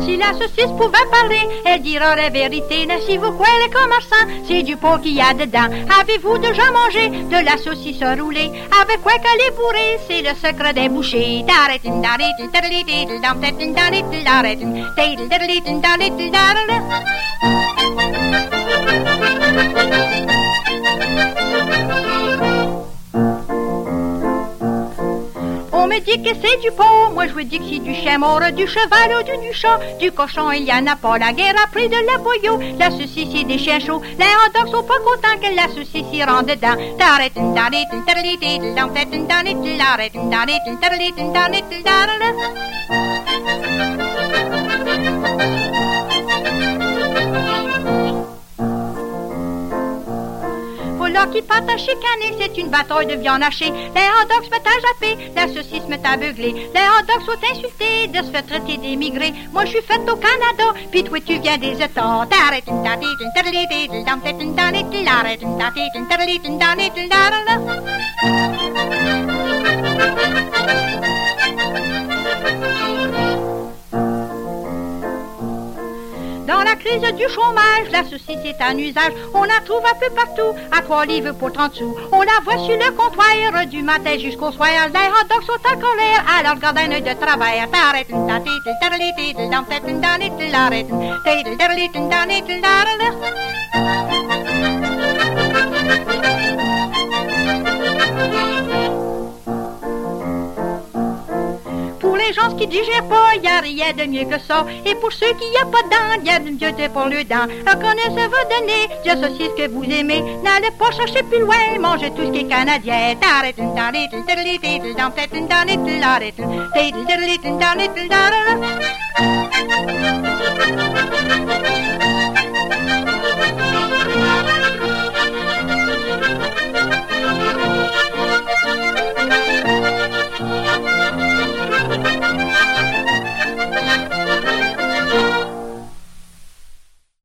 Si la saucisse pouvait parler, elle dirait la vérité. Mais si vous croyez les commerçants, c'est du porc qu'il y a dedans. Avez-vous déjà mangé de la saucisse roulée? Avec quoi qu'elle est bourrée? C'est le secret des bouchers. Me dit que c'est du porc, moi je vous dis que c'est du chien mort, du cheval ou du, du du cochon, il y en a pas. La guerre a pris de la la saucisse c'est des chiens chauds. Les hot sont pas contents que la saucisse y rentre dedans. Qui part à chicaner, c'est une bataille de viande hachée. Les hot dogs mettent à japper, la saucisse à beugler. Les hot dogs sont insultés de se faire traiter d'émigrés. Moi, je suis faite au Canada, puis toi, tu viens des États. Dans la crise du chômage, la saucisse est en usage. On la trouve un peu partout, à trois livres pour 30 sous. On la voit sur le comptoir du matin jusqu'au soir. Les hot sont en colère, alors garde un œil de travail. Gens qui digèrent pas, y a rien de mieux que ça. Et pour ceux qui y a pas de dents, y a une Dieu pour le dent. Un connaisseur va donner de saucisse que vous aimez. N'allez pas chercher plus loin, mangez tout ce qui est canadien.